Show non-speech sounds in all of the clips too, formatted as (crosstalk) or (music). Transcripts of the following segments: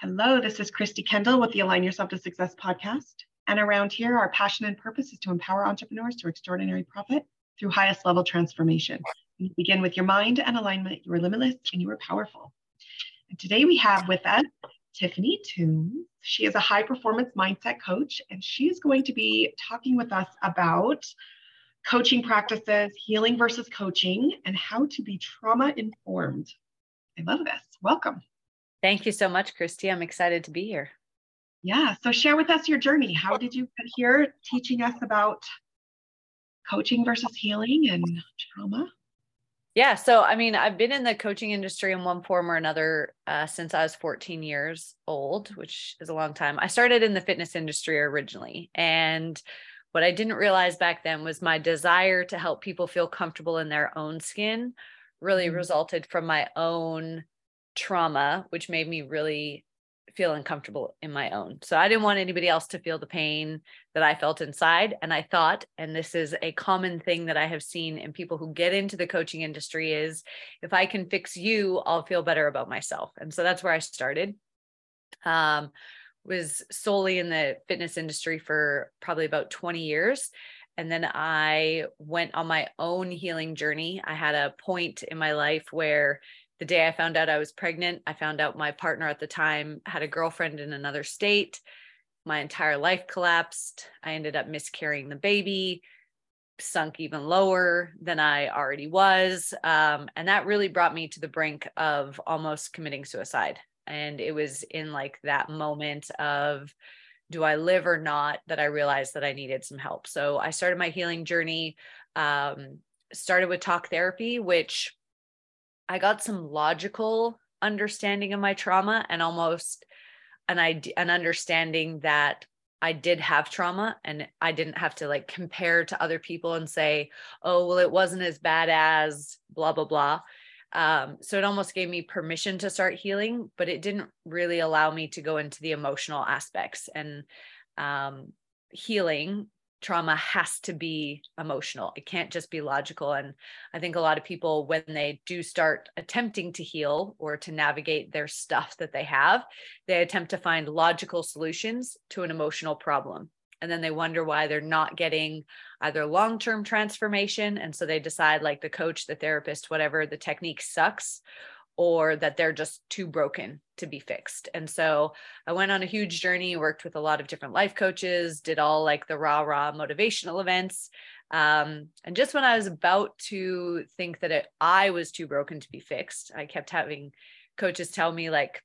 Hello, this is Christy Kendall with the Align Yourself to Success podcast. And around here, our passion and purpose is to empower entrepreneurs to extraordinary profit through highest level transformation. You begin with your mind and alignment. You are limitless and you are powerful. And today we have with us Tiffany Toombs. She is a high performance mindset coach, and she is going to be talking with us about coaching practices, healing versus coaching, and how to be trauma informed. I love this. Welcome. Thank you so much, Christy. I'm excited to be here. Yeah. So share with us your journey. How did you get here teaching us about coaching versus healing and trauma? Yeah. So, I mean, I've been in the coaching industry in one form or another uh, since I was 14 years old, which is a long time. I started in the fitness industry originally. And what I didn't realize back then was my desire to help people feel comfortable in their own skin really mm-hmm. resulted from my own trauma, which made me really feel uncomfortable in my own. So I didn't want anybody else to feel the pain that I felt inside. And I thought, and this is a common thing that I have seen in people who get into the coaching industry is if I can fix you, I'll feel better about myself. And so that's where I started. Um, was solely in the fitness industry for probably about 20 years. And then I went on my own healing journey. I had a point in my life where the day I found out I was pregnant, I found out my partner at the time had a girlfriend in another state. My entire life collapsed. I ended up miscarrying the baby, sunk even lower than I already was. Um, and that really brought me to the brink of almost committing suicide. And it was in like that moment of, do I live or not, that I realized that I needed some help. So I started my healing journey, um, started with talk therapy, which I got some logical understanding of my trauma and almost an idea, an understanding that I did have trauma and I didn't have to like compare to other people and say, oh, well, it wasn't as bad as blah, blah, blah. Um, so it almost gave me permission to start healing, but it didn't really allow me to go into the emotional aspects and um, healing trauma has to be emotional. It can't just be logical. And I think a lot of people, when they do start attempting to heal or to navigate their stuff that they have, they attempt to find logical solutions to an emotional problem. And then they wonder why they're not getting either long term transformation. And so they decide, like the coach, the therapist, whatever, the technique sucks, or that they're just too broken to be fixed. And so I went on a huge journey, worked with a lot of different life coaches, did all like the rah rah motivational events. Um, and just when I was about to think that it, I was too broken to be fixed, I kept having coaches tell me, like,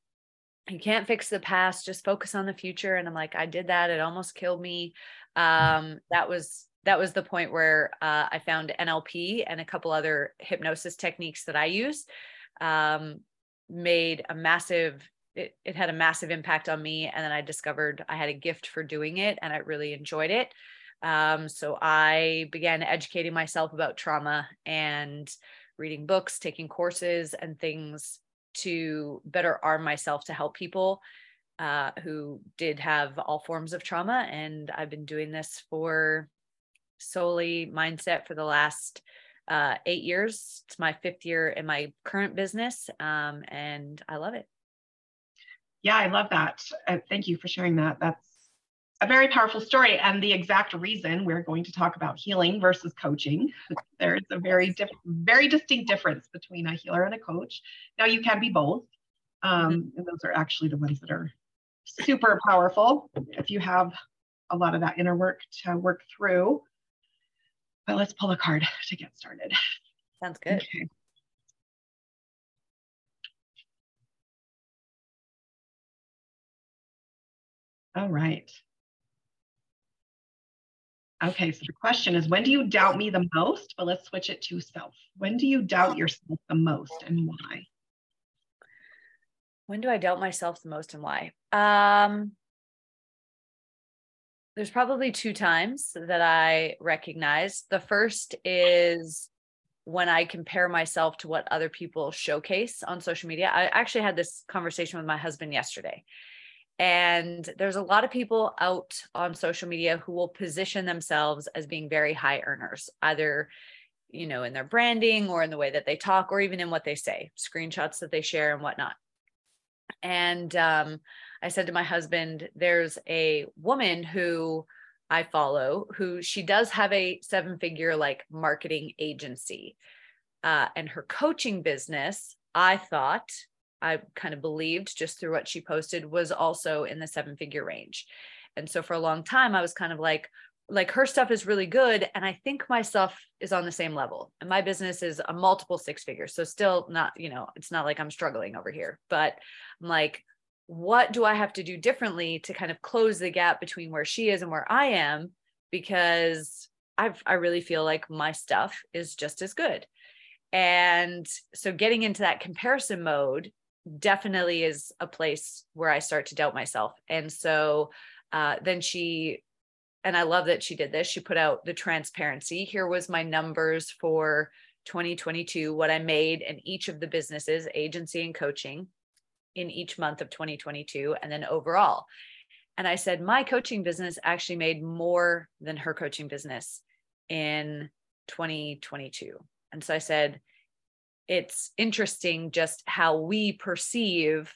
you can't fix the past, just focus on the future. And I'm like, I did that. It almost killed me. Um, that was that was the point where uh, I found NLP and a couple other hypnosis techniques that I use um, made a massive it, it had a massive impact on me. And then i discovered i had a gift for doing it and i really enjoyed it. Um, so i began educating myself about trauma and reading books taking courses and things to better arm myself to help people uh, who did have all forms of trauma. And i've been doing this for solely mindset for the last uh, eight years. It's my fifth year in my current business, um, and I love it. Yeah, I love that. Uh, thank you for sharing that. That's a very powerful story, and the exact reason we're going to talk about healing versus coaching. (laughs) There's a very diff- very distinct difference between a healer and a coach. Now, you can be both, um, mm-hmm. and those are actually the ones that are super powerful if you have a lot of that inner work to work through. But let's pull a card (laughs) to get started. Sounds good. Okay. All right. Okay, so the question is when do you doubt me the most? But let's switch it to self. When do you doubt yourself the most and why? When do I doubt myself the most and why? Um, there's probably two times that I recognize. The first is when I compare myself to what other people showcase on social media. I actually had this conversation with my husband yesterday. And there's a lot of people out on social media who will position themselves as being very high earners, either you know, in their branding or in the way that they talk, or even in what they say, screenshots that they share and whatnot. And um, I said to my husband, there's a woman who I follow who she does have a seven figure like marketing agency. Uh, and her coaching business, I thought, I kind of believed just through what she posted was also in the seven figure range. And so for a long time, I was kind of like, like her stuff is really good. And I think my stuff is on the same level. And my business is a multiple six figure. So still not, you know, it's not like I'm struggling over here, but I'm like, what do I have to do differently to kind of close the gap between where she is and where I am? Because I've, I really feel like my stuff is just as good. And so getting into that comparison mode definitely is a place where I start to doubt myself. And so uh, then she, and I love that she did this, she put out the transparency. Here was my numbers for 2022, what I made in each of the businesses, agency and coaching in each month of 2022, and then overall. And I said, my coaching business actually made more than her coaching business in 2022. And so I said, it's interesting just how we perceive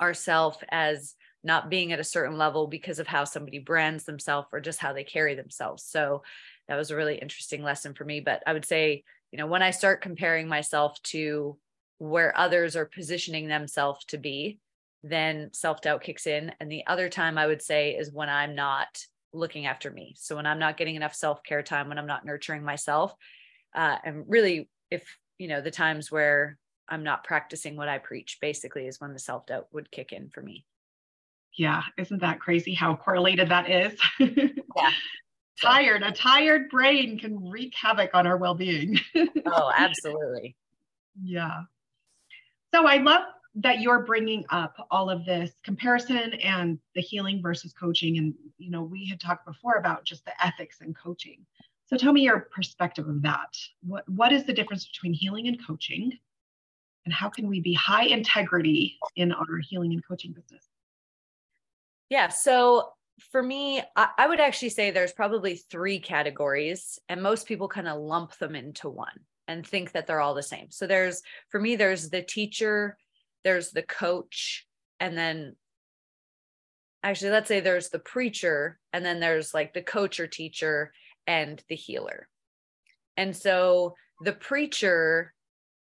ourselves as not being at a certain level because of how somebody brands themselves or just how they carry themselves. So that was a really interesting lesson for me. But I would say, you know, when I start comparing myself to where others are positioning themselves to be, then self doubt kicks in. And the other time I would say is when I'm not looking after me. So when I'm not getting enough self care time, when I'm not nurturing myself. Uh, and really, if you know the times where i'm not practicing what i preach basically is when the self-doubt would kick in for me yeah isn't that crazy how correlated that is yeah (laughs) tired a tired brain can wreak havoc on our well-being oh (laughs) absolutely yeah so i love that you're bringing up all of this comparison and the healing versus coaching and you know we had talked before about just the ethics in coaching so tell me your perspective of that. What, what is the difference between healing and coaching? And how can we be high integrity in our healing and coaching business? Yeah. So for me, I, I would actually say there's probably three categories, and most people kind of lump them into one and think that they're all the same. So there's, for me, there's the teacher, there's the coach, and then actually, let's say there's the preacher, and then there's like the coach or teacher, and the healer. And so the preacher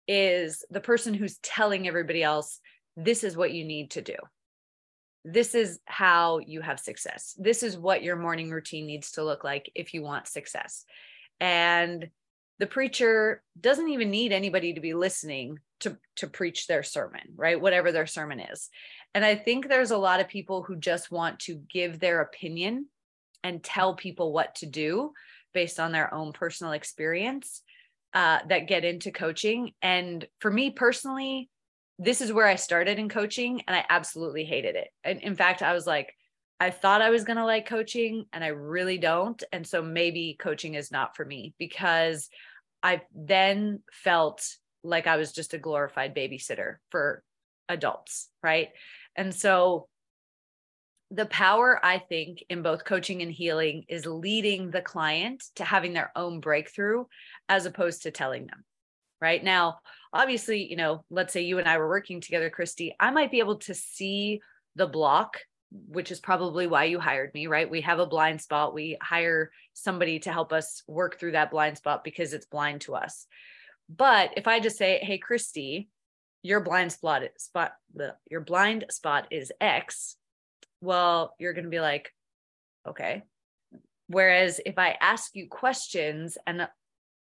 is the person who's telling everybody else, this is what you need to do. This is how you have success. This is what your morning routine needs to look like if you want success. And the preacher doesn't even need anybody to be listening to, to preach their sermon, right? Whatever their sermon is. And I think there's a lot of people who just want to give their opinion and tell people what to do based on their own personal experience uh, that get into coaching. And for me personally, this is where I started in coaching and I absolutely hated it. And in fact, I was like, I thought I was going to like coaching and I really don't. And so maybe coaching is not for me because I then felt like I was just a glorified babysitter for adults. Right. And so the power i think in both coaching and healing is leading the client to having their own breakthrough as opposed to telling them right now obviously you know let's say you and i were working together christy i might be able to see the block which is probably why you hired me right? We have a blind spot. We hire somebody to help us work through that blind spot because it's blind to us. But if i just say hey christy your blind spot spot your blind spot is x well, you're going to be like, okay. Whereas if I ask you questions and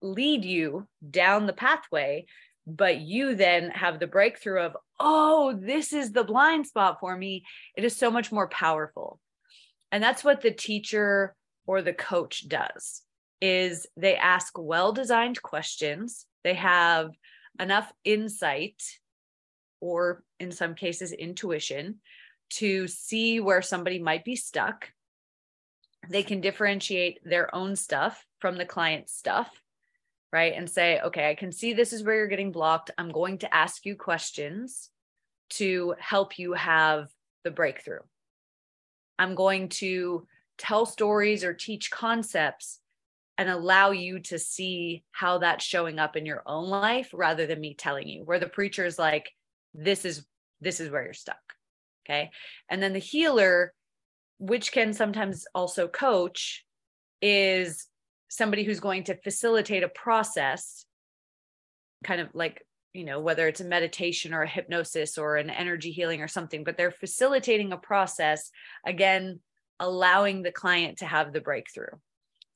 lead you down the pathway, but you then have the breakthrough of, oh, this is the blind spot for me, it is so much more powerful. And that's what the teacher or the coach does is they ask well-designed questions. They have enough insight or in some cases intuition to see where somebody might be stuck. They can differentiate their own stuff from the client's stuff, right? And say, okay, I can see this is where you're getting blocked. I'm going to ask you questions to help you have the breakthrough. I'm going to tell stories or teach concepts and allow you to see how that's showing up in your own life rather than me telling you. Where the preacher is like, this is this is where you're stuck. Okay. And then the healer, which can sometimes also coach, is somebody who's going to facilitate a process, kind of like, you know, whether it's a meditation or a hypnosis or an energy healing or something, but they're facilitating a process, again, allowing the client to have the breakthrough.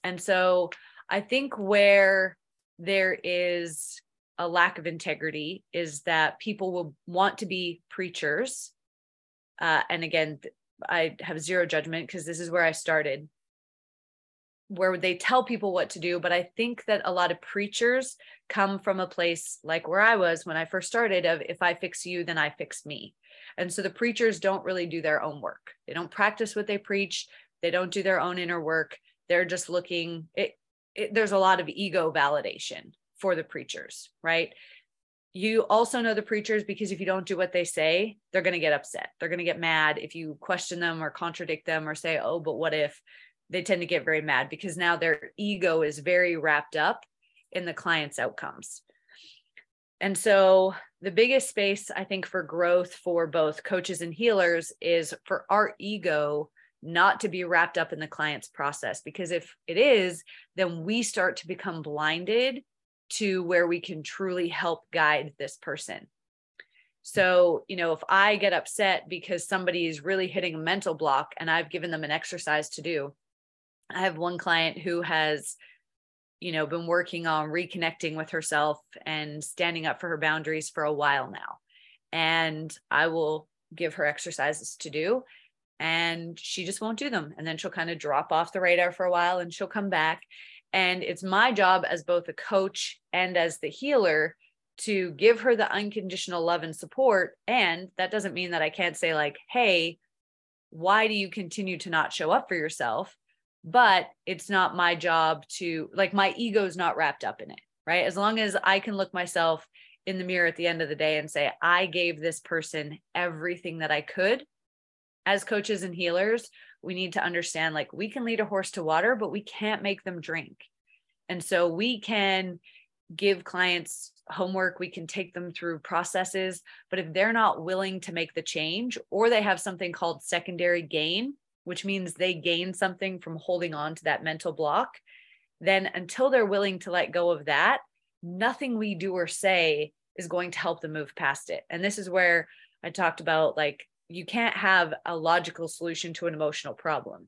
And so I think where there is a lack of integrity is that people will want to be preachers. Uh, and again, I have zero judgment because this is where I started, where they tell people what to do. But I think that a lot of preachers come from a place like where I was when I first started of if I fix you, then I fix me. And so the preachers don't really do their own work. They don't practice what they preach. They don't do their own inner work. They're just looking, it, it, there's a lot of ego validation for the preachers, right? You also know the preachers because if you don't do what they say, they're going to get upset. They're going to get mad if you question them or contradict them or say, oh, but what if? They tend to get very mad because now their ego is very wrapped up in the client's outcomes. And so, the biggest space I think for growth for both coaches and healers is for our ego not to be wrapped up in the client's process. Because if it is, then we start to become blinded to where we can truly help guide this person. So, you know, if I get upset because somebody is really hitting a mental block and I've given them an exercise to do, I have one client who has, you know, been working on reconnecting with herself and standing up for her boundaries for a while now. And I will give her exercises to do and she just won't do them. And then she'll kind of drop off the radar for a while and she'll come back. And it's my job as both a coach and as the healer to give her the unconditional love and support. And that doesn't mean that I can't say, like, hey, why do you continue to not show up for yourself? But it's not my job to, like, my ego's not wrapped up in it, right? As long as I can look myself in the mirror at the end of the day and say, I gave this person everything that I could as coaches and healers, we need to understand like we can lead a horse to water, but we can't make them drink. And so we can give clients homework, we can take them through processes, but if they're not willing to make the change or they have something called secondary gain, which means they gain something from holding on to that mental block, then until they're willing to let go of that, nothing we do or say is going to help them move past it. And this is where I talked about like you can't have a logical solution to an emotional problem.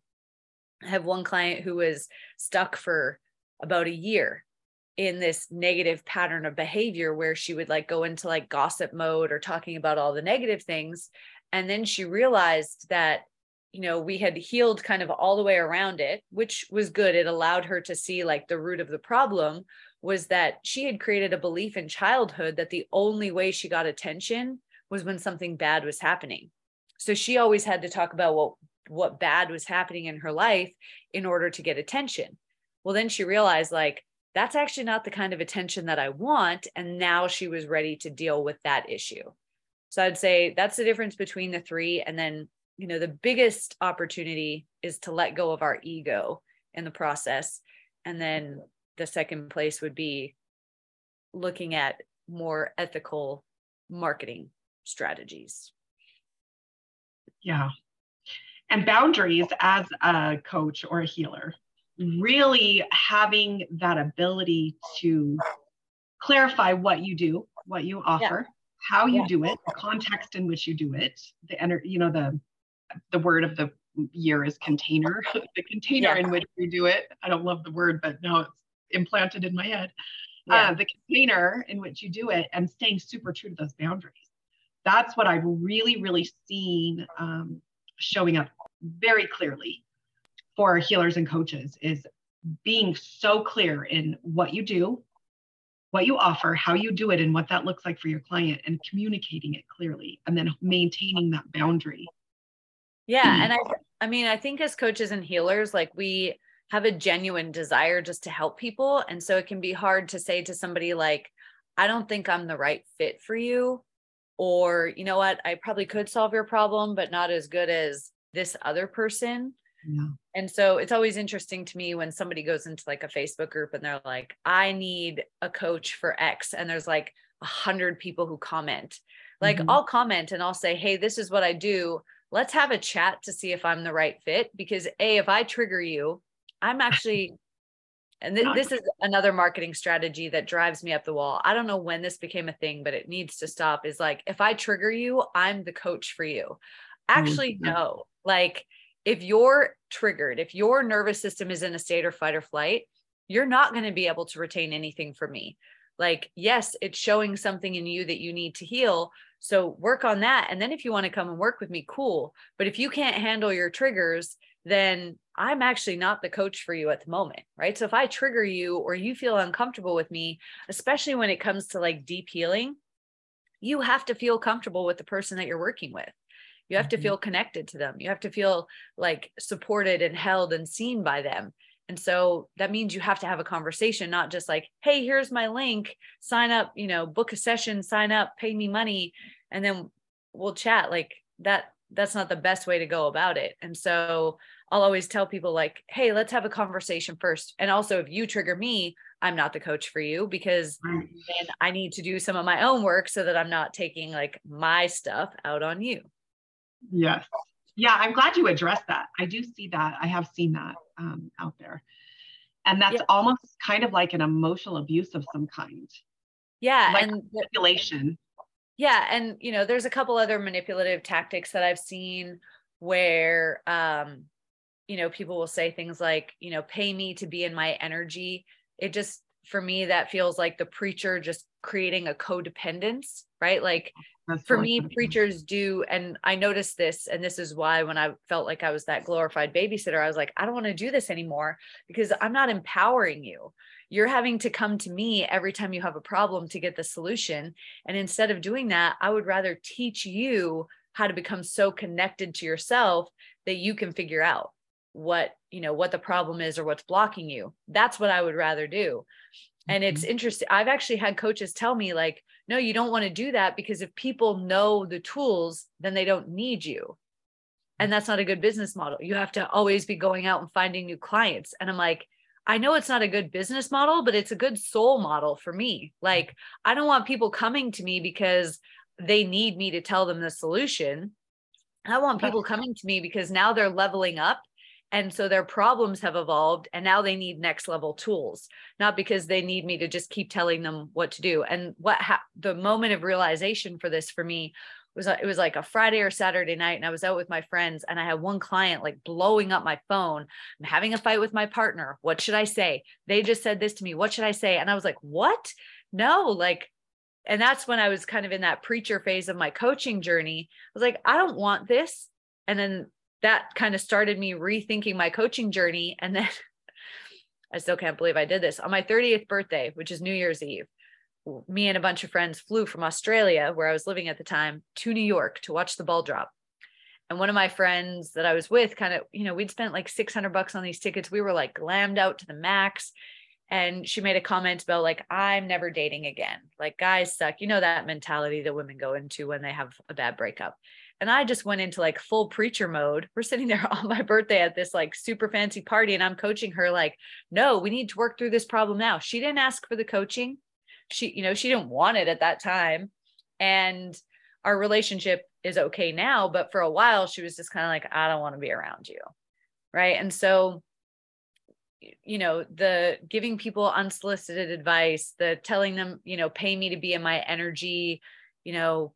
I have one client who was stuck for about a year in this negative pattern of behavior where she would like go into like gossip mode or talking about all the negative things and then she realized that you know we had healed kind of all the way around it which was good it allowed her to see like the root of the problem was that she had created a belief in childhood that the only way she got attention was when something bad was happening so she always had to talk about what what bad was happening in her life in order to get attention. Well, then she realized like that's actually not the kind of attention that I want and now she was ready to deal with that issue. So I'd say that's the difference between the three and then you know the biggest opportunity is to let go of our ego in the process and then the second place would be looking at more ethical marketing strategies yeah. And boundaries as a coach or a healer, really having that ability to clarify what you do, what you offer, yeah. how you yeah. do it, the context in which you do it, the energy, you know, the the word of the year is container, (laughs) the container yeah. in which you do it. I don't love the word, but now it's implanted in my head. Uh, the container in which you do it and staying super true to those boundaries that's what I've really, really seen um, showing up very clearly for healers and coaches is being so clear in what you do, what you offer, how you do it, and what that looks like for your client, and communicating it clearly, and then maintaining that boundary. Yeah, and I, I mean, I think as coaches and healers, like we have a genuine desire just to help people, and so it can be hard to say to somebody like, "I don't think I'm the right fit for you," or you know what i probably could solve your problem but not as good as this other person yeah. and so it's always interesting to me when somebody goes into like a facebook group and they're like i need a coach for x and there's like a hundred people who comment Like mm-hmm. I'll comment and I'll say, Hey, this is what I do. Let's have a chat to see if I'm the right fit. Because A, if I trigger you, I'm actually, (laughs) and th- this is another marketing strategy that drives me up the wall. I don't know when this became a thing, but it needs to stop. Is like, if I trigger you, I'm the coach for you. Actually, mm-hmm. no. Like, if you're triggered, if your nervous system is in a state or fight or flight, you're not going to be able to retain anything from me. Like, yes, it's showing something in you that you need to heal. So work on that. And then if you want to come and work with me, cool. But if you can't handle your triggers, then I'm actually not the coach for you at the moment. Right. So if I trigger you or you feel uncomfortable with me, especially when it comes to like deep healing, you have to feel comfortable with the person that you're working with. You have mm-hmm. to feel connected to them. You have to feel like supported and held and seen by them. And so that means you have to have a conversation, not just like, hey, here's my link, sign up, you know, book a session, sign up, pay me money, and then we'll chat. Like that, that's not the best way to go about it. And so I'll always tell people, like, hey, let's have a conversation first. And also, if you trigger me, I'm not the coach for you because then I need to do some of my own work so that I'm not taking like my stuff out on you. Yes. Yeah, I'm glad you addressed that. I do see that. I have seen that um, out there. And that's almost kind of like an emotional abuse of some kind. Yeah. Like and manipulation. Yeah. And, you know, there's a couple other manipulative tactics that I've seen where, um, you know, people will say things like, you know, pay me to be in my energy. It just, for me, that feels like the preacher just creating a codependence, right? Like that's for me preachers do and i noticed this and this is why when i felt like i was that glorified babysitter i was like i don't want to do this anymore because i'm not empowering you. You're having to come to me every time you have a problem to get the solution. And instead of doing that i would rather teach you how to become so connected to yourself that you can figure out what you know what the problem is or what's blocking you. That's what i would rather do and it's mm-hmm. interesting i've actually had coaches tell me like no you don't want to do that because if people know the tools then they don't need you. And that's not a good business model. You have to always be going out and finding new clients. And i'm like i know it's not a good business model but it's a good soul model for me. Like i don't want people coming to me because they need me to tell them the solution. I want people coming to me because now they're leveling up and so their problems have evolved and now they need next level tools not because they need me to just keep telling them what to do. And what ha- the moment of realization for this for me was uh, it was like a friday or saturday night and i was out with my friends and i had one client like blowing up my phone. I'm having a fight with my partner. What should i say? They just said this to me. What should i say? And i was like what? No like and that's when i was kind of in that preacher phase of my coaching journey. I was like i don't want this. And then that kind of started me rethinking my coaching journey. (laughs) And then I still can't believe I did this on my 30th birthday, which is New Year's Eve. Me and a bunch of friends flew from Australia, where I was living at the time, to New York to watch the ball drop. And one of my friends that I was with kind of, you know, we'd spent like 600 bucks on these tickets. We were like glammed out to the max. And she made a comment about, like, I'm never dating again. Like, guys suck. You know, that mentality that women go into when they have a bad breakup. And I just went into like full preacher mode. We're sitting there (laughs) on my birthday at this like super fancy party, and I'm coaching her, like, no, we need to work through this problem now. She didn't ask for the coaching. She, you know, she didn't want it at that time. And our relationship is okay now. But for a while, she was just kind of like, I don't want to be around you. Right. And so, you know, the giving people unsolicited advice, the telling them, you know, pay me to be in my energy, you know,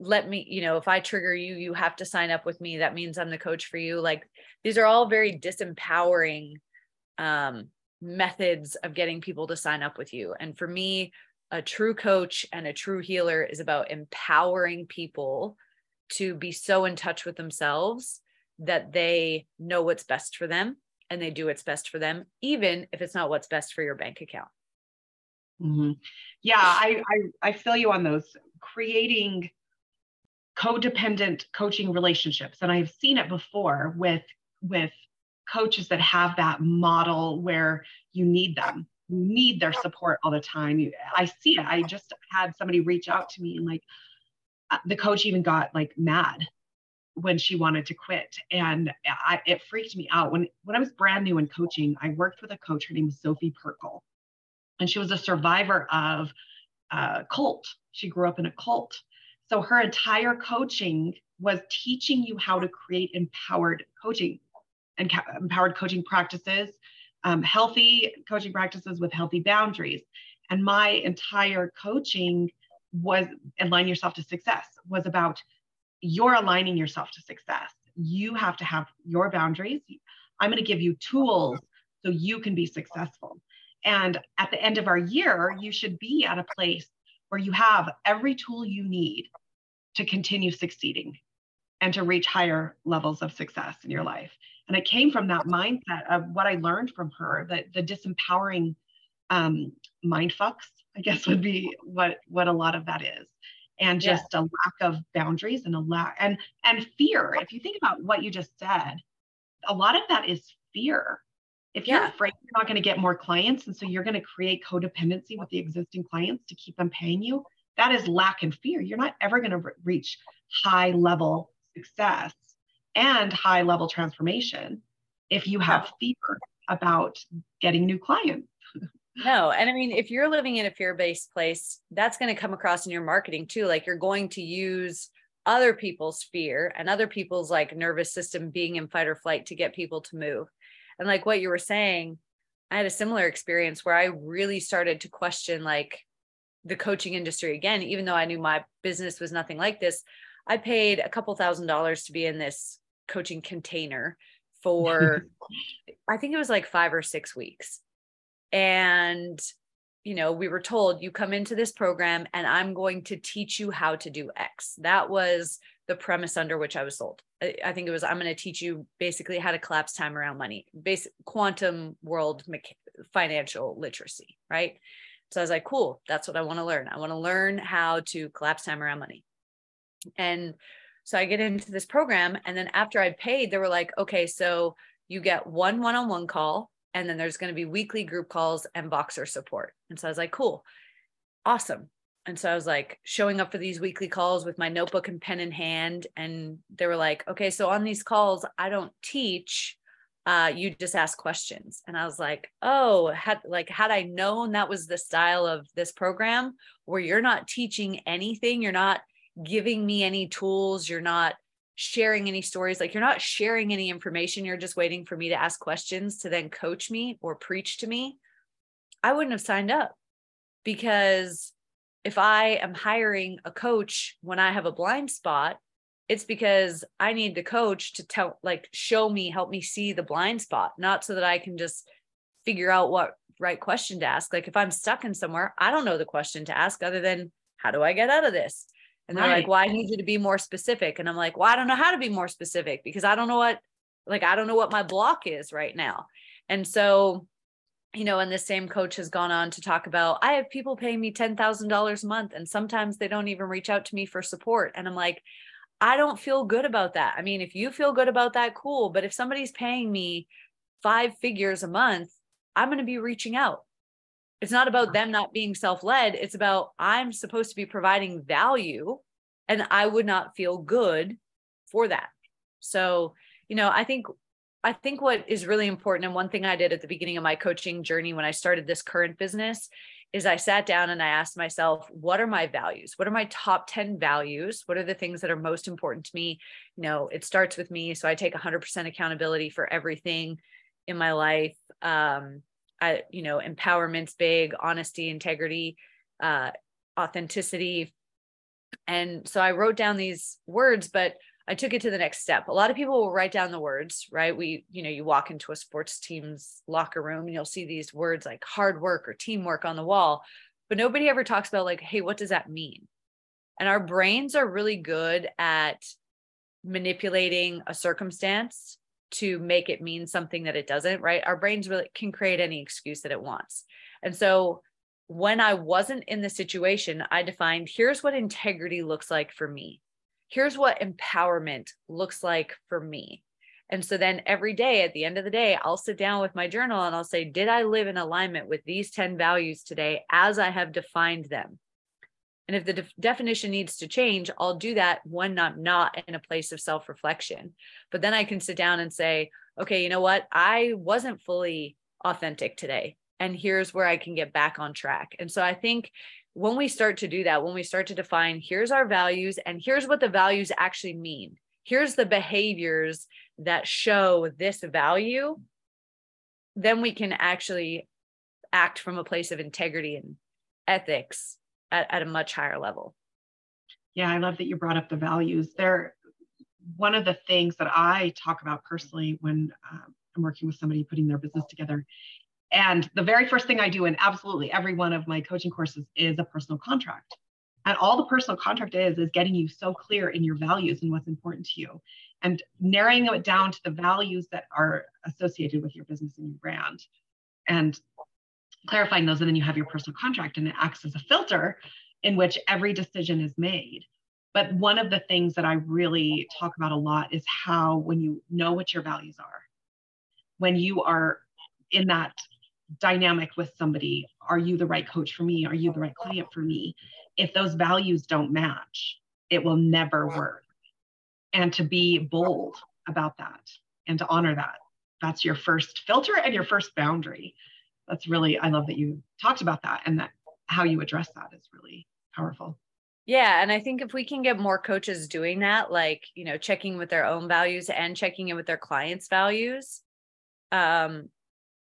let me you know if i trigger you you have to sign up with me. That means i'm the coach for you. Like these are all very disempowering um, methods of getting people to sign up with you. And for me a true coach and a true healer is about empowering people to be so in touch with themselves that they know what's best for them and they do what's best for them even if it's not what's best for your bank account. Mm-hmm. yeah I, I i feel you on those. Creating codependent coaching relationships. And i've seen it before with with coaches that have that model where you need them. You need their support all the time. You, i see it. I just had somebody reach out to me and like uh, the coach even got like mad when she wanted to quit. And I, it freaked me out. When when i was brand new in coaching i worked with a coach. Her name was sophie perkle. And she was a survivor of a cult. She grew up in a cult So her entire coaching was teaching you how to create empowered coaching and empowered coaching practices, um, healthy coaching practices with healthy boundaries. And my entire coaching was align yourself to success was about you're aligning yourself to success. You have to have your boundaries. I'm going to give you tools so you can be successful. And at the end of our year, you should be at a place where you have every tool you need to continue succeeding and to reach higher levels of success in your life. And it came from that mindset of what I learned from her, that the disempowering um, mind fucks, I guess would be what what a lot of that is. And just yeah. a lack of boundaries and a lack and and fear. If you think about what you just said, a lot of that is fear. If you're yeah. afraid you're not going to get more clients, and so you're going to create codependency with the existing clients to keep them paying you, that is lack and fear. You're not ever going to re- reach high level success and high level transformation if you have fear about getting new clients. (laughs) No, and I mean, if you're living in a fear based place, that's going to come across in your marketing too. Like you're going to use other people's fear and other people's like nervous system being in fight or flight to get people to move. And like what you were saying, I had a similar experience where I really started to question like the coaching industry again, even though I knew my business was nothing like this. I paid a couple thousand dollars to be in this coaching container for, (laughs) I think it was like five or six weeks. And, you know, we were told you come into this program and I'm going to teach you how to do X. That was the premise under which I was sold. I, I think it was I'm going to teach you basically how to collapse time around money, basic quantum world financial literacy, right? So I was like, cool, that's what I want to learn. I want to learn how to collapse time around money. And so I get into this program. And then after I paid, they were like, okay, so you get one one on one call, and then there's going to be weekly group calls and Voxer support. And so I was like, cool, awesome. And so I was like showing up for these weekly calls with my notebook and pen in hand. And they were like, okay, so on these calls, I don't teach. Uh, you just ask questions. And I was like, oh, had like had I known that was the style of this program where you're not teaching anything, you're not giving me any tools, you're not sharing any stories, like you're not sharing any information, you're just waiting for me to ask questions to then coach me or preach to me, I wouldn't have signed up because if I am hiring a coach when I have a blind spot, it's because I need the coach to tell, like, show me, help me see the blind spot, not so that I can just figure out what right question to ask. Like, if I'm stuck in somewhere, I don't know the question to ask other than, how do I get out of this? And they're right. like, well, I need you to be more specific. And I'm like, well, I don't know how to be more specific because I don't know what, like, I don't know what my block is right now. And so, you know, and the same coach has gone on to talk about, I have people paying me $10,000 a month, and sometimes they don't even reach out to me for support. And I'm like, I don't feel good about that. I mean, if you feel good about that, cool. But if somebody's paying me five figures a month, I'm going to be reaching out. It's not about them not being self led. It's about I'm supposed to be providing value and I would not feel good for that. So, you know, I think I think what is really important and one thing I did at the beginning of my coaching journey when I started this current business is I sat down and I asked myself, what are my values? What are my top 10 values? What are the things that are most important to me? You know, it starts with me. So I take 100% accountability for everything in my life. Um, I, you know, empowerment's big, honesty, integrity, uh, authenticity. And so I wrote down these words, but I took it to the next step. A lot of people will write down the words, right? We, you know, you walk into a sports team's locker room and you'll see these words like hard work or teamwork on the wall, but nobody ever talks about like, hey, what does that mean? And our brains are really good at manipulating a circumstance to make it mean something that it doesn't, right? Our brains really can create any excuse that it wants. And so when I wasn't in the situation, I defined here's what integrity looks like for me. Here's what empowerment looks like for me. And so then every day at the end of the day, I'll sit down with my journal and I'll say, Did I live in alignment with these 10 values today as I have defined them? And if the de- definition needs to change, I'll do that when I'm not in a place of self reflection. But then I can sit down and say, okay, you know what? I wasn't fully authentic today. And here's where I can get back on track. And so I think when we start to do that, when we start to define here's our values and here's what the values actually mean, here's the behaviors that show this value, then we can actually act from a place of integrity and ethics at, at a much higher level. Yeah, I love that you brought up the values. They're one of the things that I talk about personally when um, I'm working with somebody putting their business together. And the very first thing I do in absolutely every one of my coaching courses is a personal contract. And all the personal contract is, is getting you so clear in your values and what's important to you and narrowing it down to the values that are associated with your business and your brand and clarifying those. And then you have your personal contract and it acts as a filter in which every decision is made. But one of the things that I really talk about a lot is how, when you know what your values are, when you are in that dynamic with somebody, are you the right coach for me? Are you the right client for me? If those values don't match, it will never work. And to be bold about that and to honor that, that's your first filter and your first boundary. That's really, I love that you talked about that and that how you address that is really powerful. Yeah. And I think if we can get more coaches doing that, like, you know, checking with their own values and checking in with their clients' values, um,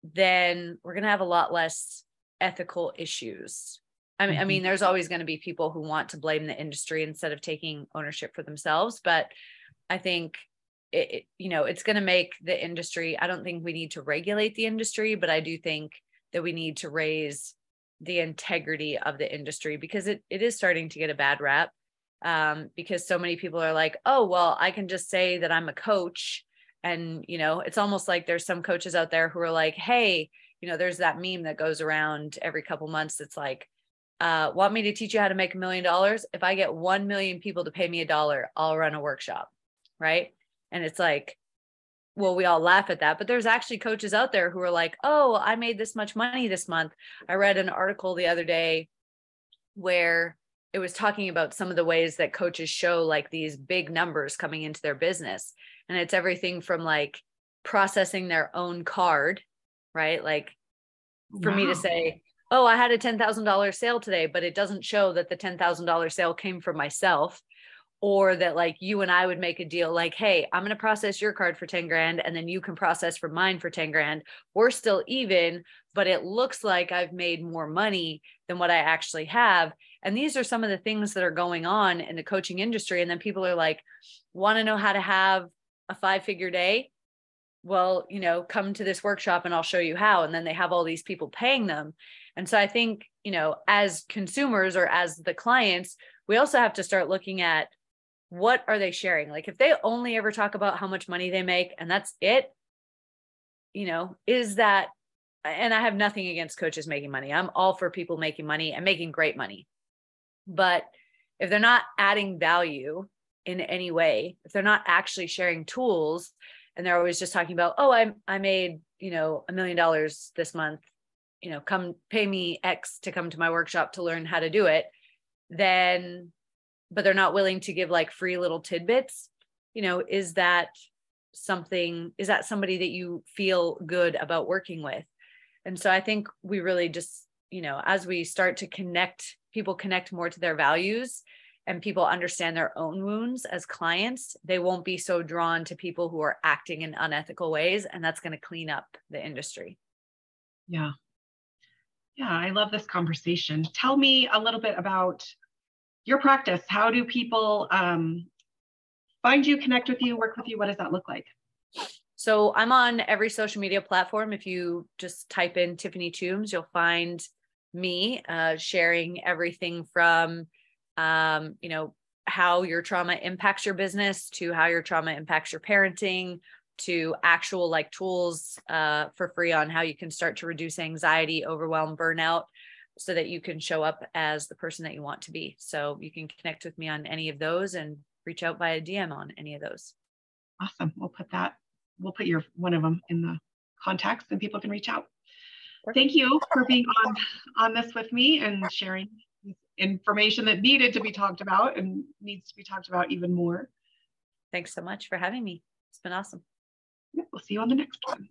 then we're going to have a lot less ethical issues. I mean, mm-hmm. I mean, there's always going to be people who want to blame the industry instead of taking ownership for themselves. But I think it, it you know, it's going to make the industry. I don't think we need to regulate the industry, but I do think that we need to raise the integrity of the industry because it, it is starting to get a bad rap um, because so many people are like oh well i can just say that i'm a coach and you know it's almost like there's some coaches out there who are like hey you know there's that meme that goes around every couple months it's like uh, want me to teach you how to make a million dollars if i get 1 million people to pay me a dollar i'll run a workshop right and it's like well, we all laugh at that, but there's actually coaches out there who are like, oh, I made this much money this month. I read an article the other day where it was talking about some of the ways that coaches show like these big numbers coming into their business. And it's everything from like processing their own card, right? Like for wow. me to say, oh, I had a $10,000 sale today, but it doesn't show that the $10,000 sale came from myself or that like you and I would make a deal like, hey, I'm going to process your card for 10 grand and then you can process for mine for 10 grand. We're still even, but it looks like I've made more money than what I actually have. And these are some of the things that are going on in the coaching industry. And then people are like, want to know how to have a five figure day? Well, you know, come to this workshop and I'll show you how. And then they have all these people paying them. And so I think, you know, as consumers or as the clients, we also have to start looking at what are they sharing? Like if they only ever talk about how much money they make and that's it, you know, is that and I have nothing against coaches making money. I'm all for people making money and making great money. But if they're not adding value in any way, if they're not actually sharing tools and they're always just talking about, "Oh, I I made, you know, a million dollars this month, you know, come pay me X to come to my workshop to learn how to do it," then but they're not willing to give like free little tidbits you know is that something is that somebody that you feel good about working with? And so i think we really just you know as we start to connect people connect more to their values and people understand their own wounds as clients they won't be so drawn to people who are acting in unethical ways and that's going to clean up the industry yeah yeah i love this conversation tell me a little bit about your practice, how do people um, find you, connect with you, work with you? What does that look like? So I'm on every social media platform. If you just type in Tiffany Toombs, you'll find me uh, sharing everything from, um, you know, how your trauma impacts your business to how your trauma impacts your parenting to actual like tools uh, for free on how you can start to reduce anxiety, overwhelm, burnout so that you can show up as the person that you want to be. So you can connect with me on any of those and reach out via DM on any of those. Awesome. We'll put that, we'll put your one of them in the contacts and people can reach out. Perfect. Thank you for being on on this with me and sharing information that needed to be talked about and needs to be talked about even more. Thanks so much for having me. It's been awesome. Yeah, we'll see you on the next one.